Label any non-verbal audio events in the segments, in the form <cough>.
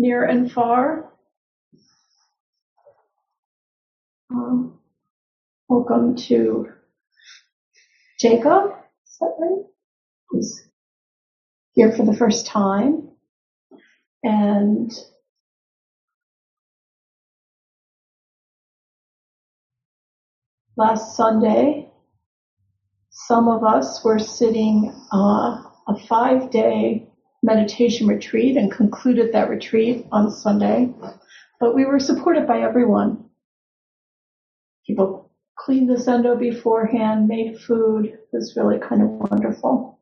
near and far. Um, welcome to Jacob, is that right? Who's here for the first time. And last Sunday, some of us were sitting uh, a five day meditation retreat and concluded that retreat on Sunday. But we were supported by everyone. People cleaned the zendo beforehand, made food. It was really kind of wonderful.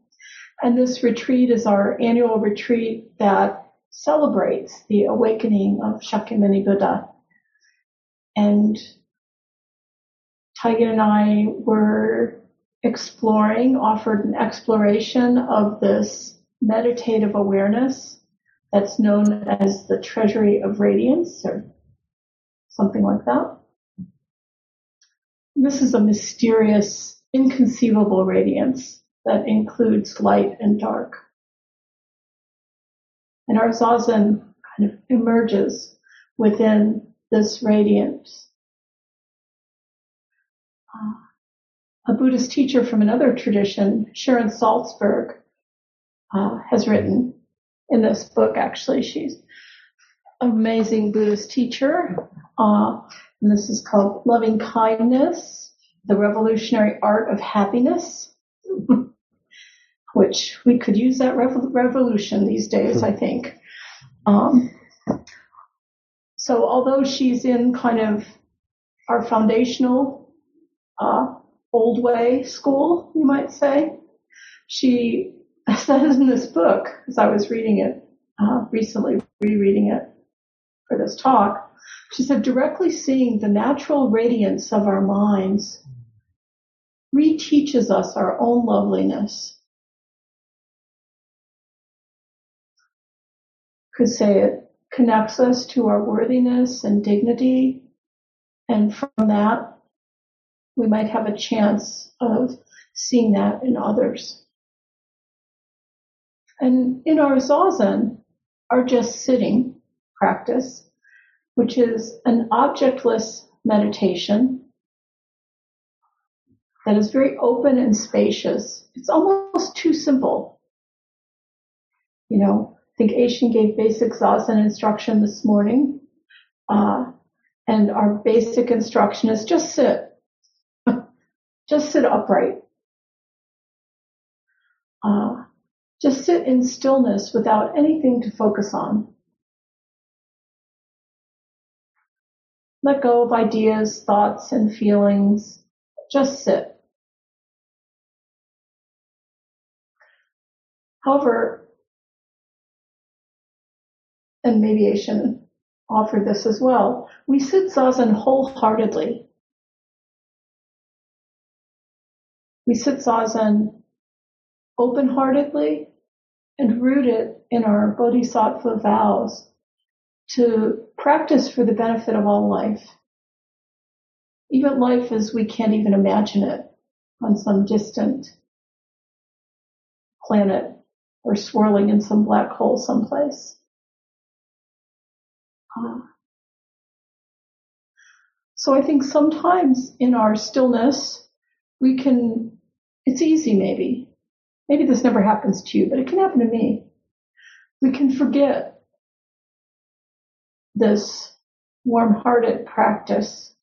And this retreat is our annual retreat that celebrates the awakening of Shakyamuni Buddha. And Taigen and I were exploring, offered an exploration of this meditative awareness that's known as the treasury of radiance or something like that. This is a mysterious, inconceivable radiance that includes light and dark. And our zazen kind of emerges within this radiance. Uh, a Buddhist teacher from another tradition, Sharon Salzberg, uh, has written in this book. Actually, she's an amazing Buddhist teacher, uh, and this is called Loving Kindness: The Revolutionary Art of Happiness. <laughs> Which we could use that rev- revolution these days, I think. Um, so, although she's in kind of our foundational uh, old way school, you might say, she <laughs> says in this book, as I was reading it uh, recently, rereading it for this talk, she said, directly seeing the natural radiance of our minds reteaches us our own loveliness. Could say it connects us to our worthiness and dignity, and from that, we might have a chance of seeing that in others. And in our zazen, our just sitting practice, which is an objectless meditation that is very open and spacious. It's almost too simple. You know, I think Aishin gave basic zazen instruction this morning. Uh, and our basic instruction is just sit. <laughs> just sit upright. Uh, just sit in stillness without anything to focus on. Let go of ideas, thoughts, and feelings. Just sit. However, and should offer this as well, we sit zazen wholeheartedly. We sit zazen open-heartedly and rooted in our bodhisattva vows to practice for the benefit of all life. Even life as we can't even imagine it on some distant planet or swirling in some black hole someplace. Uh, so I think sometimes in our stillness, we can, it's easy maybe maybe this never happens to you, but it can happen to me. We can forget this warm-hearted practice.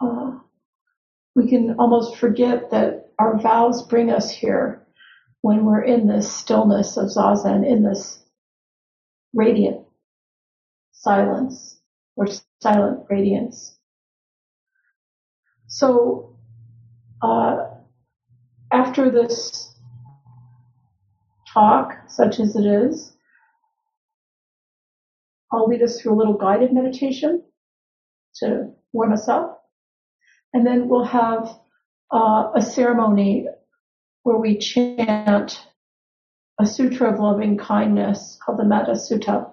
Uh, we can almost forget that our vows bring us here when we're in this stillness of zazen, in this radiant silence or silent radiance. So, uh, after this talk, such as it is, I'll lead us through a little guided meditation to warm us up. And then we'll have uh, a ceremony where we chant a sutra of loving kindness called the Metta Sutta,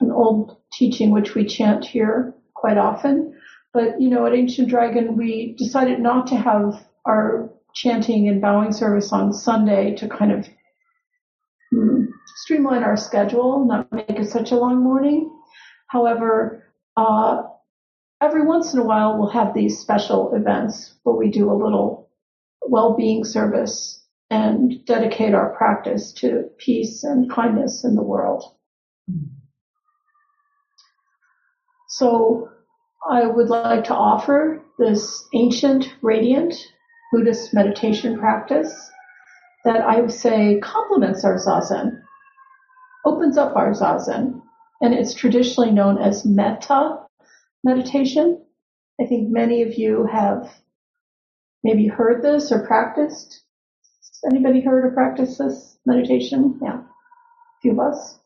an old teaching which we chant here quite often. But, you know, at Ancient Dragon, we decided not to have our chanting and bowing service on Sunday to kind of hmm, streamline our schedule, not make it such a long morning. However, uh, every once in a while we'll have these special events where we do a little well-being service and dedicate our practice to peace and kindness in the world. So I would like to offer this ancient, radiant Buddhist meditation practice that I would say complements our zazen, opens up our zazen, and it's traditionally known as metta meditation. I think many of you have maybe heard this or practiced. Has Anybody heard or practiced this meditation? Yeah. A few of us.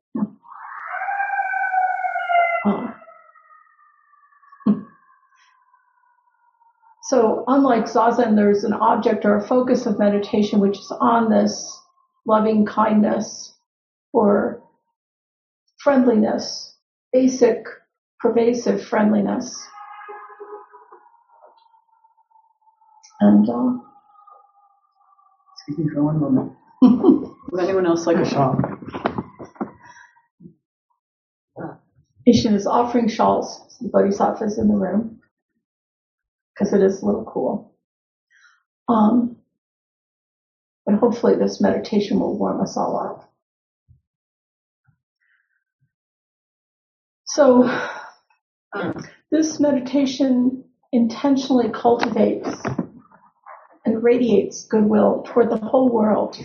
So unlike Zazen, there's an object or a focus of meditation which is on this loving kindness or friendliness, basic, pervasive friendliness. And uh, excuse me for one moment. <laughs> Would anyone else like a shawl? Ishin is offering shawls. The Bodhisattva's in the room because it is a little cool. Um, but hopefully this meditation will warm us all up. So this meditation intentionally cultivates and radiates goodwill toward the whole world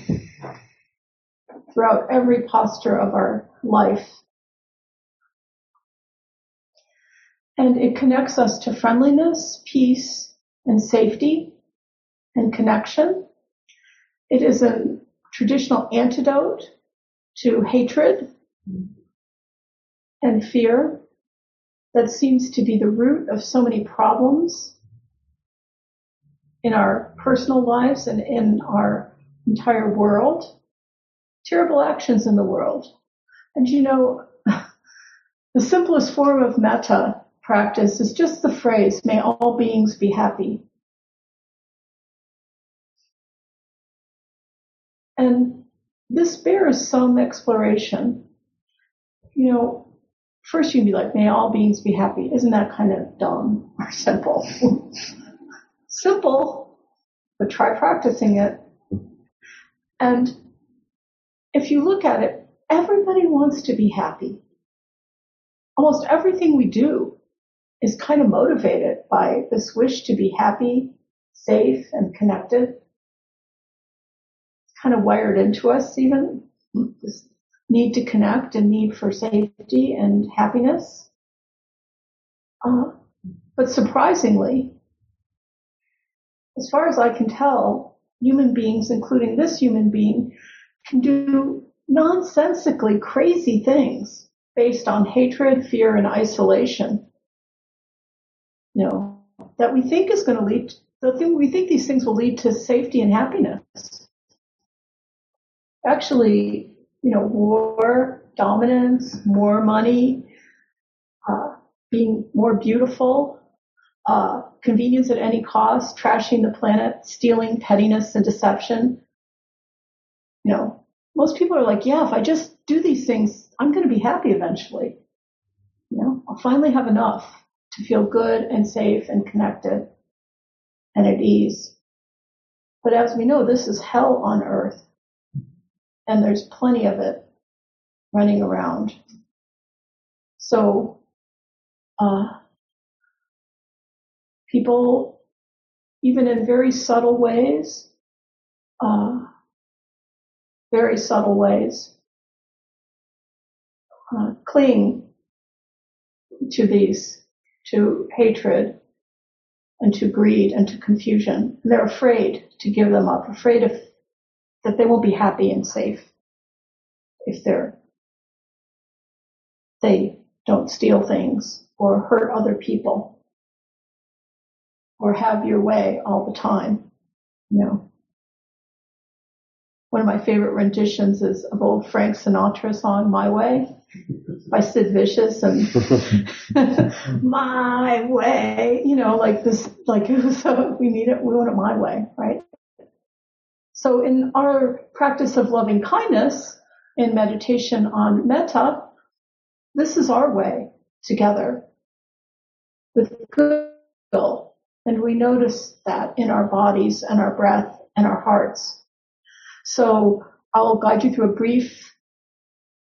throughout every posture of our life And it connects us to friendliness, peace, and safety and connection. It is a traditional antidote to hatred and fear that seems to be the root of so many problems in our personal lives and in our entire world. Terrible actions in the world. And you know, <laughs> the simplest form of metta practice is just the phrase, may all beings be happy. And this bears some exploration. You know, first you'd be like, may all beings be happy. Isn't that kind of dumb or simple? <laughs> simple, but try practicing it. And if you look at it, everybody wants to be happy. Almost everything we do is kind of motivated by this wish to be happy, safe, and connected. It's kind of wired into us even, this need to connect and need for safety and happiness. Uh, but surprisingly, as far as I can tell, human beings, including this human being, can do nonsensically crazy things based on hatred, fear, and isolation you know, that we think is going to lead, the thing we think these things will lead to safety and happiness. Actually, you know, war, dominance, more money, uh, being more beautiful, uh, convenience at any cost, trashing the planet, stealing, pettiness, and deception. You know, most people are like, yeah, if I just do these things, I'm going to be happy eventually. You know, I'll finally have enough to feel good and safe and connected and at ease. But as we know, this is hell on earth and there's plenty of it running around. So, uh, people, even in very subtle ways, uh, very subtle ways, uh, cling to these to hatred and to greed and to confusion. And they're afraid to give them up, afraid of that they won't be happy and safe if they're they don't steal things or hurt other people or have your way all the time. You know, one of my favorite renditions is of old Frank Sinatra song "My Way" by Sid Vicious and <laughs> "My Way," you know, like this, like. <laughs> So we need it. We want it my way, right? So in our practice of loving kindness, in meditation on metta, this is our way together with goodwill. And we notice that in our bodies and our breath and our hearts. So I'll guide you through a brief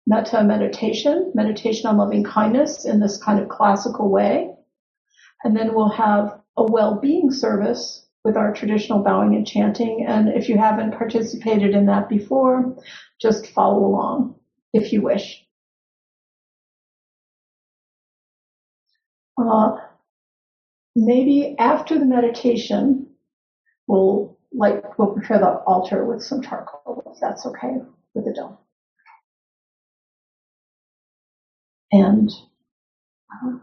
metta meditation, meditation on loving kindness in this kind of classical way. And then we'll have a well-being service with our traditional bowing and chanting. And if you haven't participated in that before, just follow along if you wish. Uh, maybe after the meditation, we'll like we'll prepare the altar with some charcoal, if that's okay with the Doan. And uh,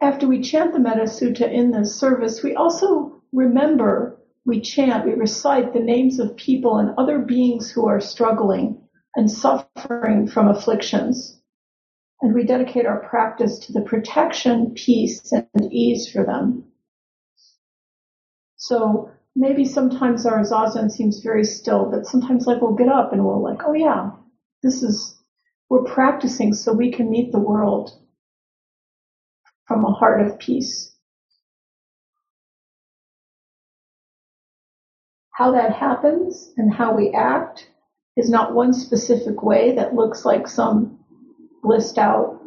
after we chant the Metta Sutta in this service, we also remember, we chant, we recite the names of people and other beings who are struggling and suffering from afflictions. And we dedicate our practice to the protection, peace, and ease for them. So maybe sometimes our zazen seems very still, but sometimes like we'll get up and we'll like, oh yeah, this is, we're practicing so we can meet the world from a heart of peace. How that happens and how we act is not one specific way that looks like some blissed out,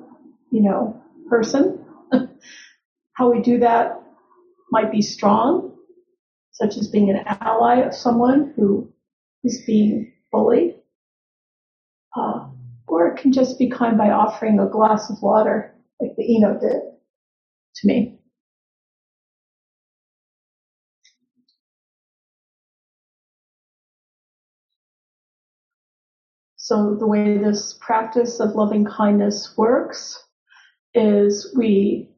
you know, person. <laughs> how we do that might be strong, such as being an ally of someone who is being bullied. Uh, or it can just be kind by offering a glass of water, like the Ino did to me. So the way this practice of loving kindness works is we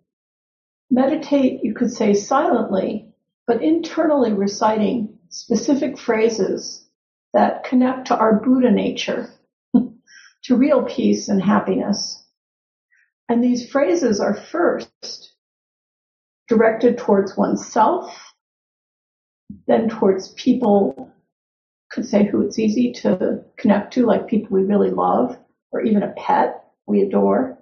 meditate, you could say silently, but internally reciting specific phrases that connect to our Buddha nature, <laughs> to real peace and happiness. And these phrases are first directed towards oneself, then towards people, could say who it's easy to connect to, like people we really love, or even a pet we adore,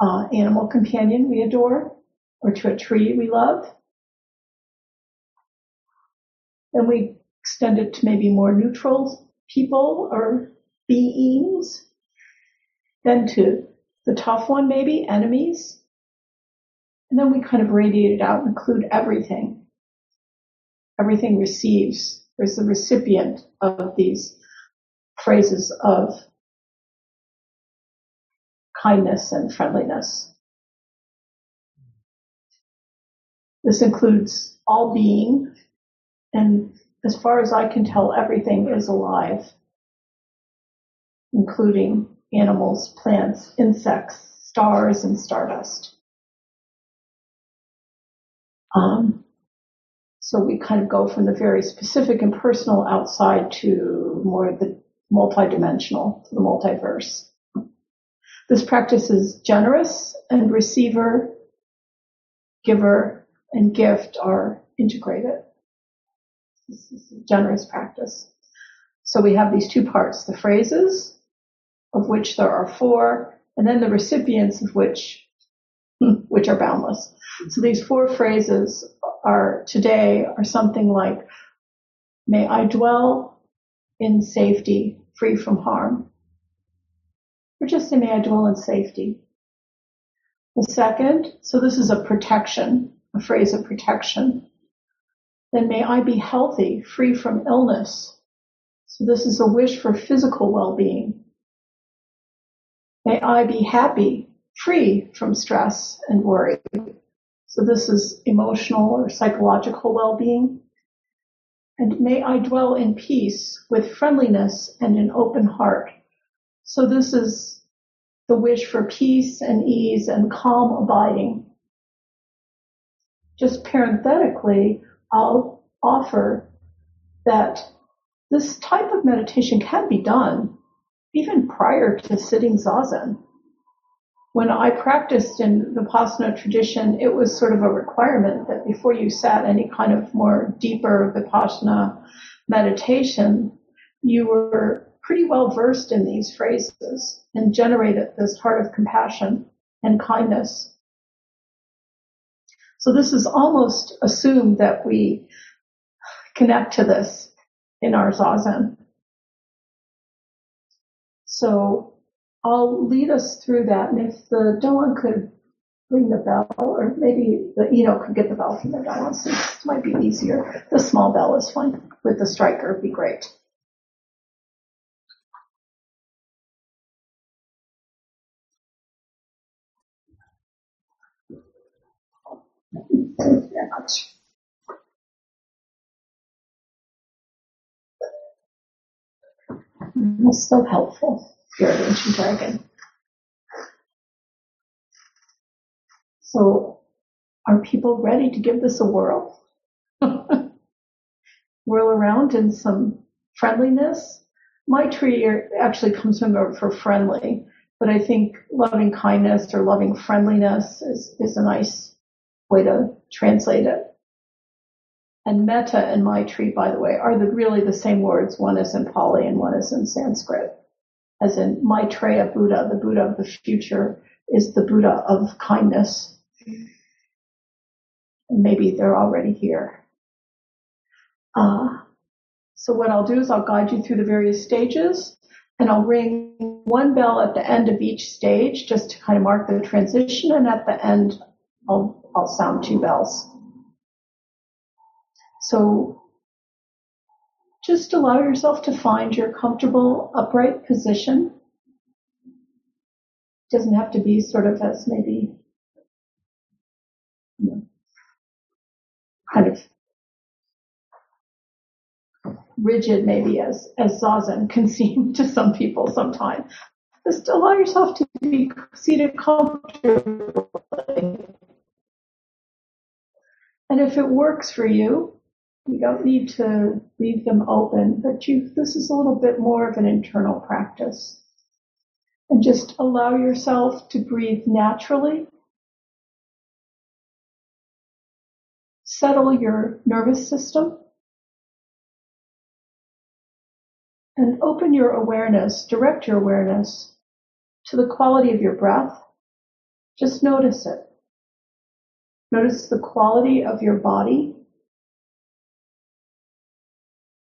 uh, animal companion we adore, or to a tree we love. Then we extend it to maybe more neutral people or beings. Then to the tough one, maybe enemies. And then we kind of radiate it out and include everything. Everything receives. There's the recipient of these phrases of kindness and friendliness. This includes all being, and as far as I can tell, everything is alive, including animals, plants, insects, stars, and stardust. Um, so we kind of go from the very specific and personal outside to more the multidimensional, to the multiverse. This practice is generous and receiver, giver, and gift are integrated. This is a generous practice. So we have these two parts, the phrases, of which there are four, and then the recipients of which, <laughs> which are boundless. So these four phrases are today are something like, may I dwell in safety, free from harm. Or just say, may I dwell in safety. The second, so this is a protection, a phrase of protection. Then may I be healthy, free from illness. So this is a wish for physical well-being. May I be happy, free from stress and worry. So this is emotional or psychological well-being. And may I dwell in peace with friendliness and an open heart. So this is the wish for peace and ease and calm abiding. Just parenthetically, I'll offer that this type of meditation can be done even prior to sitting zazen. When I practiced in the Vipassana tradition, it was sort of a requirement that before you sat any kind of more deeper Vipassana meditation, you were pretty well versed in these phrases and generated this heart of compassion and kindness. So this is almost assumed that we connect to this in our zazen. So I'll lead us through that, and if the Doan could ring the bell, or maybe the Ino could get the bell from the Doan, since it might be easier. The small bell is fine. With the striker, be great. Thank you very much. So helpful, Spirit Ancient Dragon. So, are people ready to give this a whirl? <laughs> whirl around in some friendliness. Maitri actually comes from for friendly, but I think loving kindness or loving friendliness is, is a nice way to translate it. And metta and Maitri, by the way, are the, really the same words. One is in Pali and one is in Sanskrit. As in Maitreya Buddha, the Buddha of the future is the Buddha of kindness. And maybe they're already here. Uh, so what I'll do is I'll guide you through the various stages and I'll ring one bell at the end of each stage just to kind of mark the transition and at the end I'll, I'll sound two bells. So just allow yourself to find your comfortable upright position. Doesn't have to be sort of as maybe you know, kind of rigid maybe as, as zazen can <laughs> seem to some people sometimes. Just allow yourself to be seated comfortably. And if it works for you, you don't need to leave them open, but you, this is a little bit more of an internal practice. And just allow yourself to breathe naturally. Settle your nervous system. And open your awareness, direct your awareness to the quality of your breath. Just notice it. Notice the quality of your body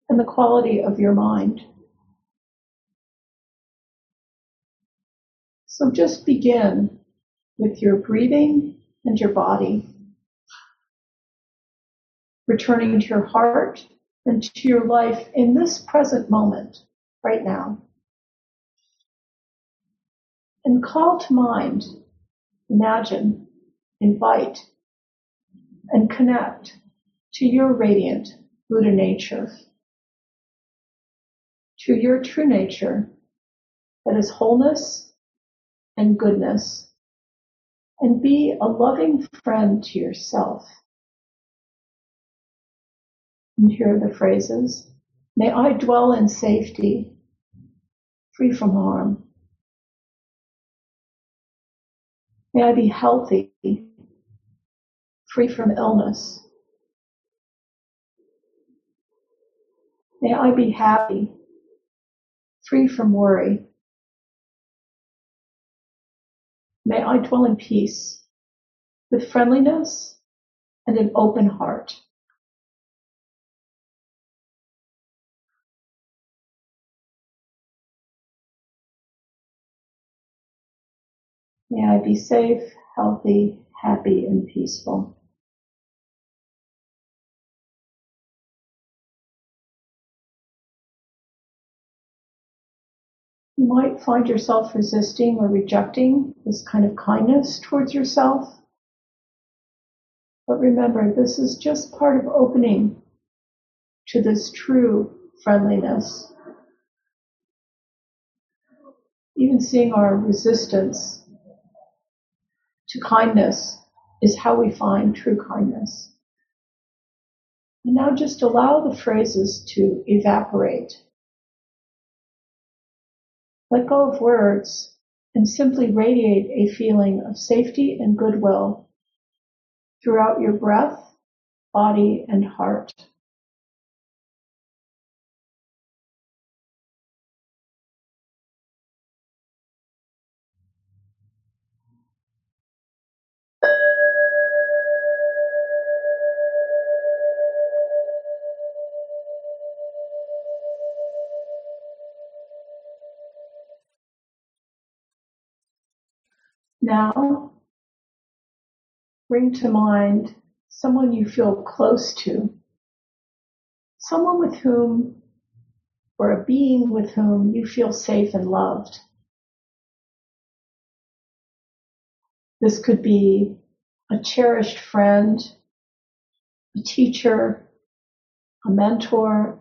and the quality of your mind. So just begin with your breathing and your body, returning to your heart and to your life in this present moment, right now. And call to mind, imagine, invite, and connect to your radiant Buddha nature to your true nature that is wholeness and goodness, and be a loving friend to yourself. And here are the phrases. May I dwell in safety, free from harm. May I be healthy, free from illness. May I be happy, free from worry. May I dwell in peace with friendliness and an open heart. May I be safe, healthy, happy, and peaceful. You might find yourself resisting or rejecting this kind of kindness towards yourself. But remember, this is just part of opening to this true friendliness. even seeing our resistance to kindness is how we find true kindness. And now just allow the phrases to evaporate. Let go of words and simply radiate a feeling of safety and goodwill throughout your breath, body, and heart. Now, bring to mind someone you feel close to, someone with whom, or a being with whom you feel safe and loved. This could be a cherished friend, a teacher, a mentor,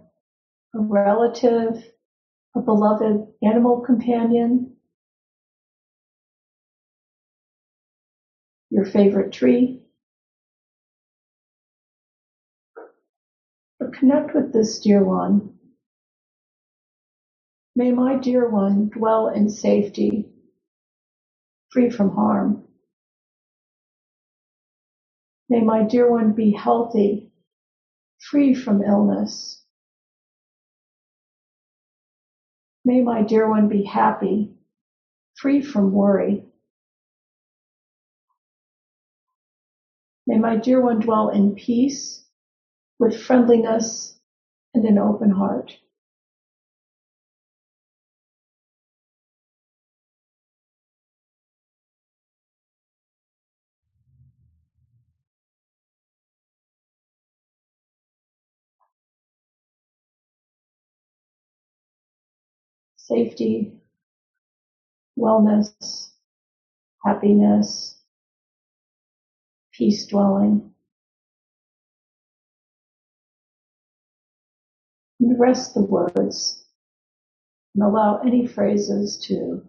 a relative, a beloved animal companion, your favorite tree. But connect with this dear one. May my dear one dwell in safety, free from harm. May my dear one be healthy, free from illness. May my dear one be happy, free from worry. May my dear one dwell in peace, with friendliness and an open heart. Safety, wellness, happiness, peace dwelling. And rest the words and allow any phrases to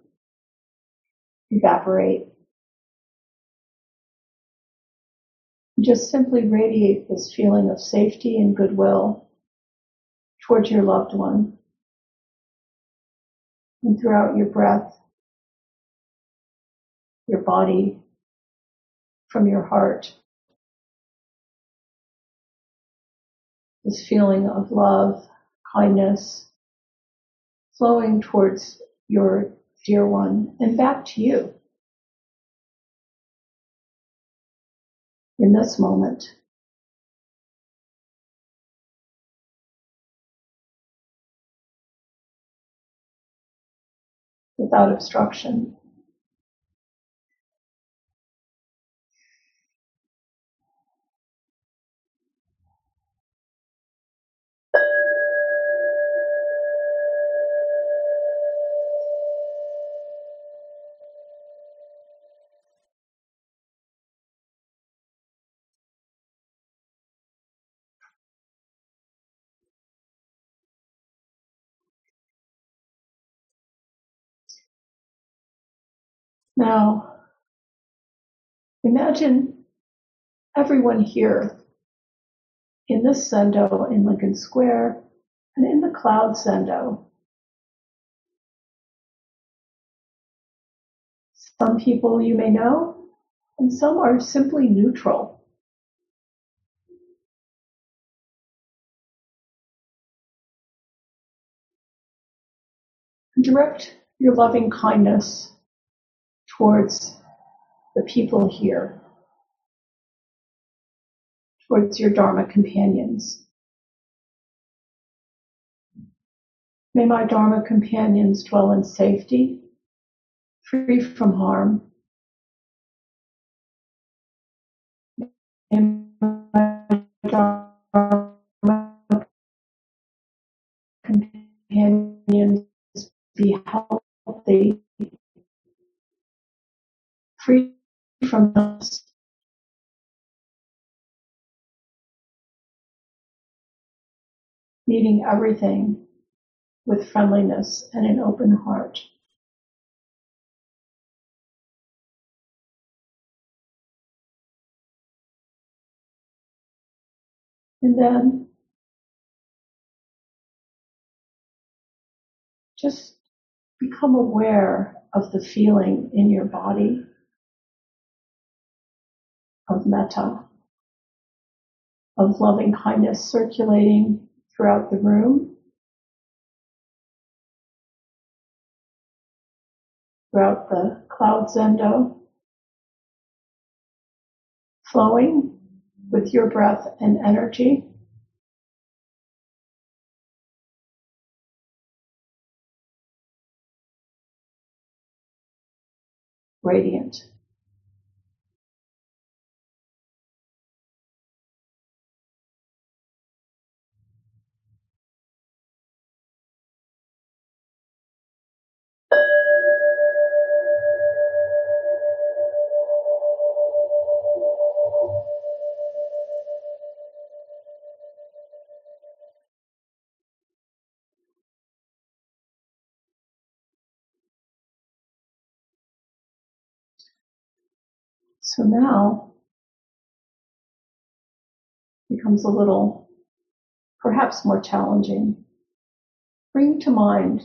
evaporate. Just simply radiate this feeling of safety and goodwill towards your loved one. And throughout your breath, your body, from your heart. This feeling of love, kindness, flowing towards your dear one and back to you in this moment. Without obstruction. Now, imagine everyone here in this zendo in Lincoln Square and in the Cloud zendo. Some people you may know, and some are simply neutral. Direct your loving kindness towards the people here, towards your Dharma companions. May my Dharma companions dwell in safety, free from harm. May my Dharma from us. Meeting everything with friendliness and an open heart. And then just become aware of the feeling in your body of metta, of loving kindness circulating throughout the room, throughout the cloud zendo, flowing with your breath and energy. Radiant. So now becomes a little, perhaps more challenging. Bring to mind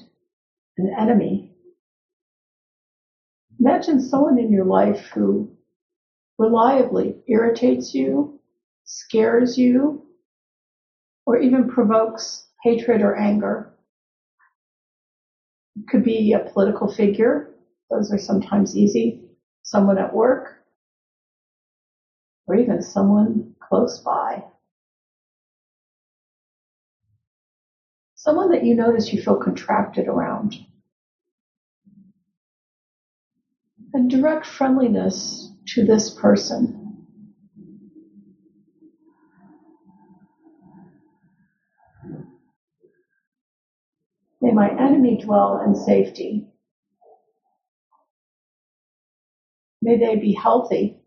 an enemy. Imagine someone in your life who reliably irritates you, scares you, or even provokes hatred or anger. It could be a political figure. Those are sometimes easy. Someone at work, or even someone close by. Someone that you notice you feel contracted around. And direct friendliness to this person. May my enemy dwell in safety. May they be healthy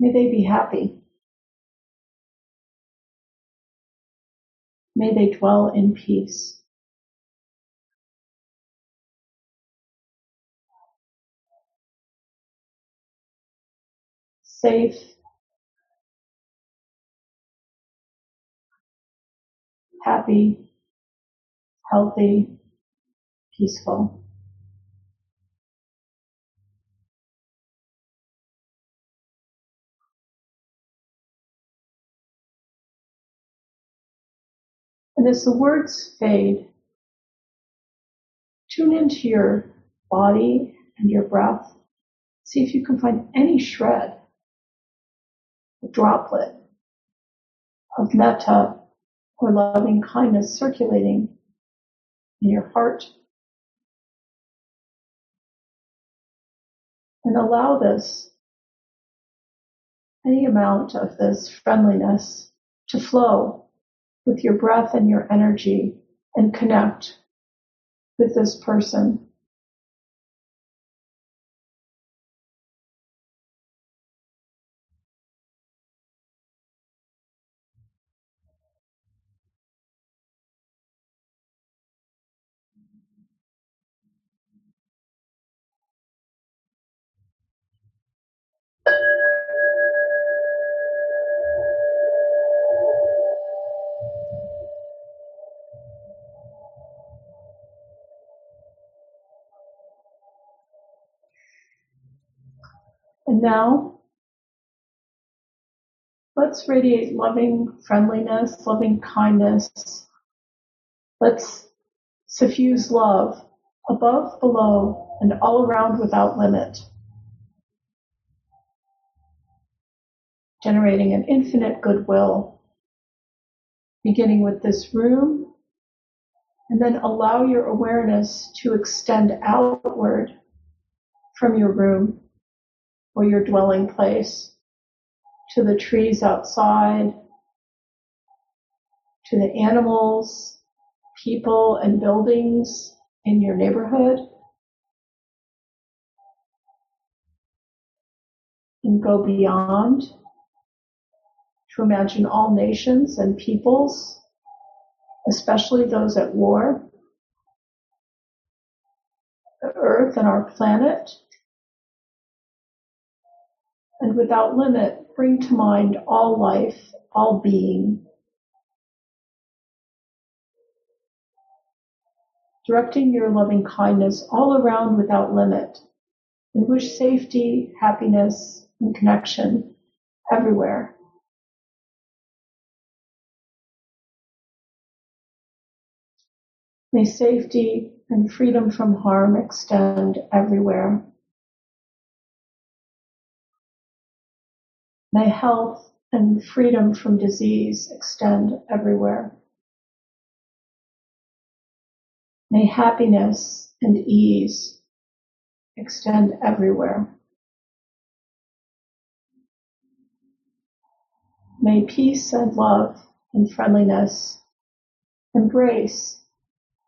May they be happy. May they dwell in peace. Safe, happy, healthy, peaceful. And as the words fade, tune into your body and your breath. See if you can find any shred, a droplet of metta or loving kindness circulating in your heart. And allow this, any amount of this friendliness to flow with your breath and your energy and connect with this person. Now, let's radiate loving friendliness, loving kindness. Let's suffuse love above, below, and all around without limit. Generating an infinite goodwill, beginning with this room, and then allow your awareness to extend outward from your room or your dwelling place, to the trees outside, to the animals, people, and buildings in your neighborhood. And go beyond to imagine all nations and peoples, especially those at war, the earth and our planet, and without limit, bring to mind all life, all being. Directing your loving kindness all around without limit, and wish safety, happiness, and connection everywhere. May safety and freedom from harm extend everywhere. May health and freedom from disease extend everywhere. May happiness and ease extend everywhere. May peace and love and friendliness embrace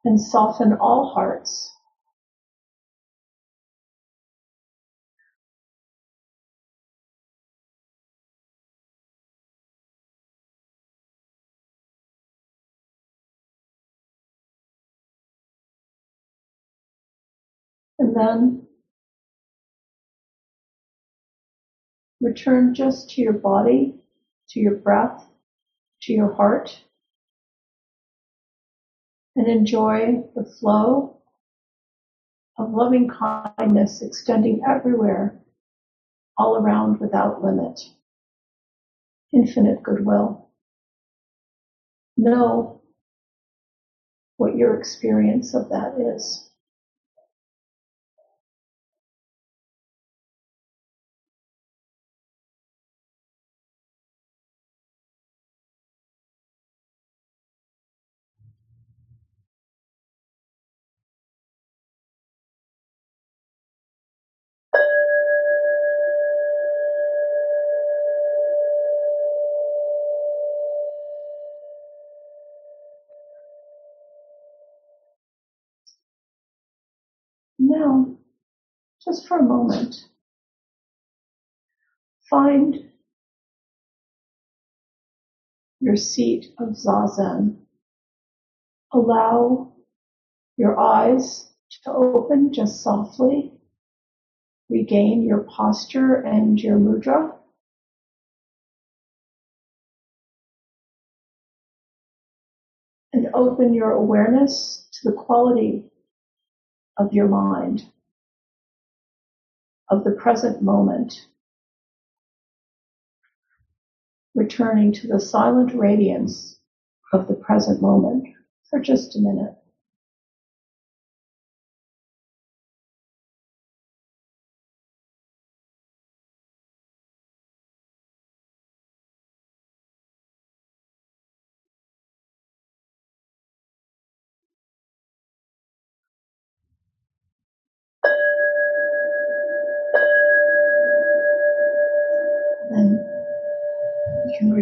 and soften all hearts. Then return just to your body, to your breath, to your heart and enjoy the flow of loving kindness extending everywhere, all around without limit. Infinite goodwill. Know what your experience of that is. Just for a moment, find your seat of zazen. Allow your eyes to open just softly. Regain your posture and your mudra. And open your awareness to the quality of your mind, of the present moment, returning to the silent radiance of the present moment for just a minute.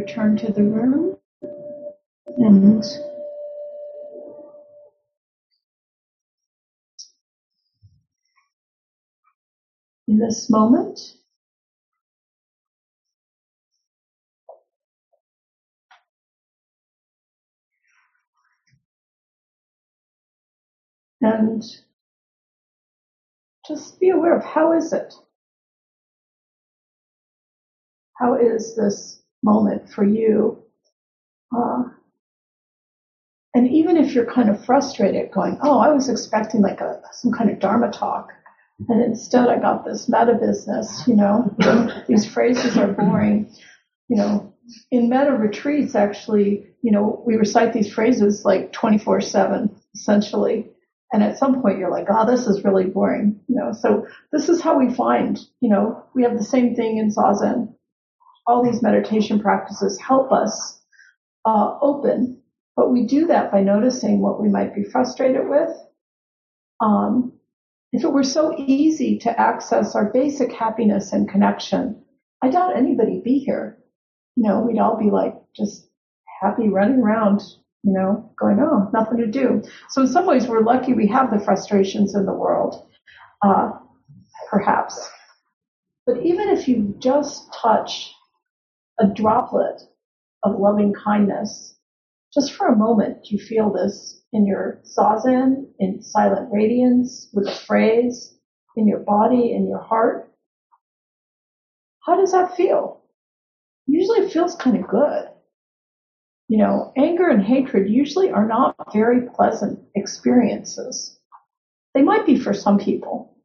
Return to the room and in this moment, and just be aware of how is it? How is this moment for you. Uh, and even if you're kind of frustrated going, oh, I was expecting like a, some kind of Dharma talk. And instead I got this metta business, you know, <laughs> these phrases are boring. You know, in metta retreats, actually, you know, we recite these phrases like 24 seven, essentially. And at some point you're like, oh, this is really boring, you know, so this is how we find, you know, we have the same thing in Zazen all these meditation practices help us uh, open, but we do that by noticing what we might be frustrated with. Um, if it were so easy to access our basic happiness and connection, I doubt anybody'd be here. You know, we'd all be like just happy running around, you know, going, oh, nothing to do. So in some ways, we're lucky we have the frustrations in the world, uh, perhaps. But even if you just touch a droplet of loving kindness. Just for a moment, you feel this in your zazen, in silent radiance, with a phrase, in your body, in your heart. how does that feel? Usually it feels kind of good. You know, anger and hatred usually are not very pleasant experiences. They might be for some people,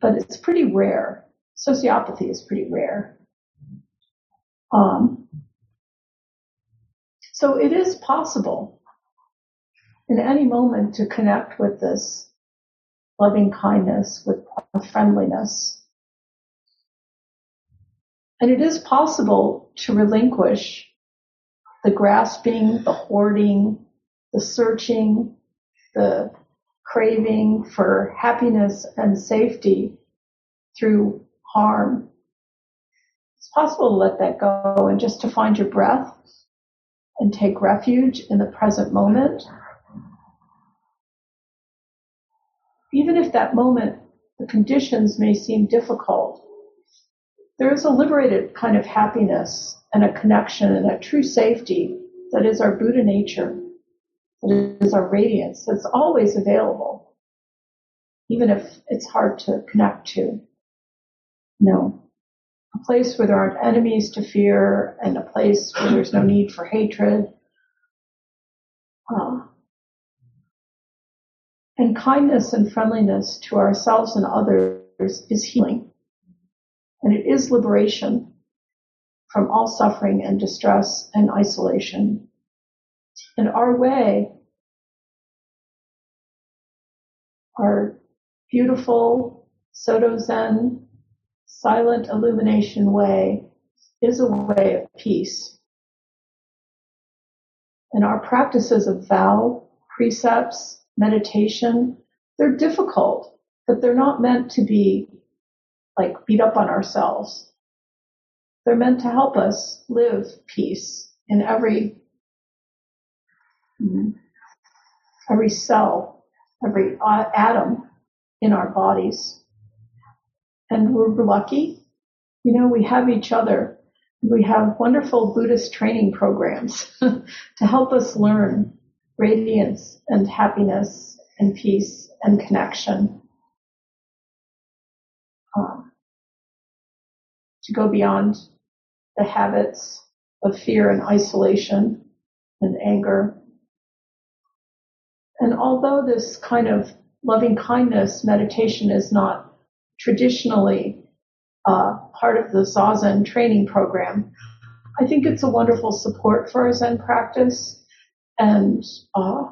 but it's pretty rare. Sociopathy is pretty rare. Um, so it is possible in any moment to connect with this loving kindness, with friendliness. And it is possible to relinquish the grasping, the hoarding, the searching, the craving for happiness and safety through harm. It's possible to let that go and just to find your breath and take refuge in the present moment. Even if that moment, the conditions may seem difficult, there is a liberated kind of happiness and a connection and a true safety that is our Buddha nature, that is our radiance, that's always available, even if it's hard to connect to. No. A place where there aren't enemies to fear and a place where there's no need for hatred. Uh, and kindness and friendliness to ourselves and others is healing. And it is liberation from all suffering and distress and isolation. And our way, our beautiful Soto Zen silent illumination way is a way of peace. And our practices of vow, precepts, meditation, they're difficult, but they're not meant to be like beat up on ourselves. They're meant to help us live peace in every, mm-hmm, every cell, every atom in our bodies. And we're lucky. You know, we have each other. We have wonderful Buddhist training programs <laughs> to help us learn radiance and happiness and peace and connection. Um, to go beyond the habits of fear and isolation and anger. And although this kind of loving kindness meditation is not traditionally uh, part of the Zazen training program, I think it's a wonderful support for our Zen practice and uh,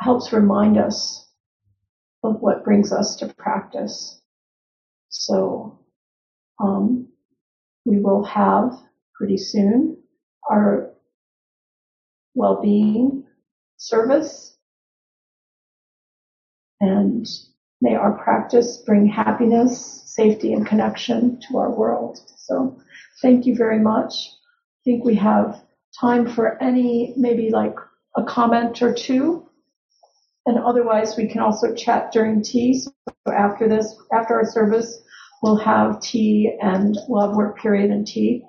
helps remind us of what brings us to practice. So um, we will have pretty soon our well-being service and may our practice bring happiness, safety, and connection to our world. So thank you very much. I think we have time for any, maybe like a comment or two. And otherwise we can also chat during tea. So after this, after our service, we'll have tea and we'll have work period and tea.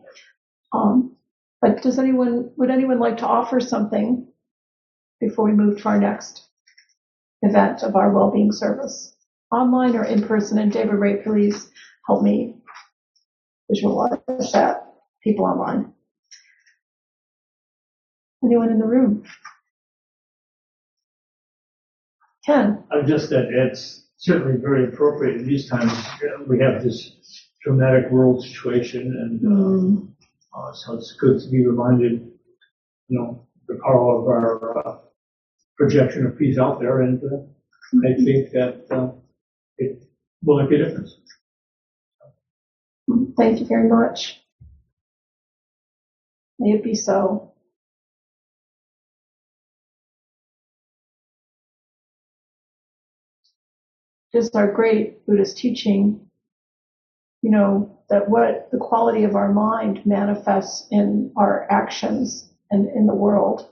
Um, but does anyone, would anyone like to offer something before we move to our next event of our well-being service? Online or in person? And David Ray, please help me visualize that. People online. Anyone in the room? Ken? I just that it's certainly very appropriate in these times. We have this dramatic world situation, and mm. uh, so it's good to be reminded, you know, the power of our uh, projection of peace out there, and uh, I mm-hmm. think that uh, it will make a difference. Thank you very much. May it be so. just our great Buddhist teaching, you know, that what the quality of our mind manifests in our actions and in the world.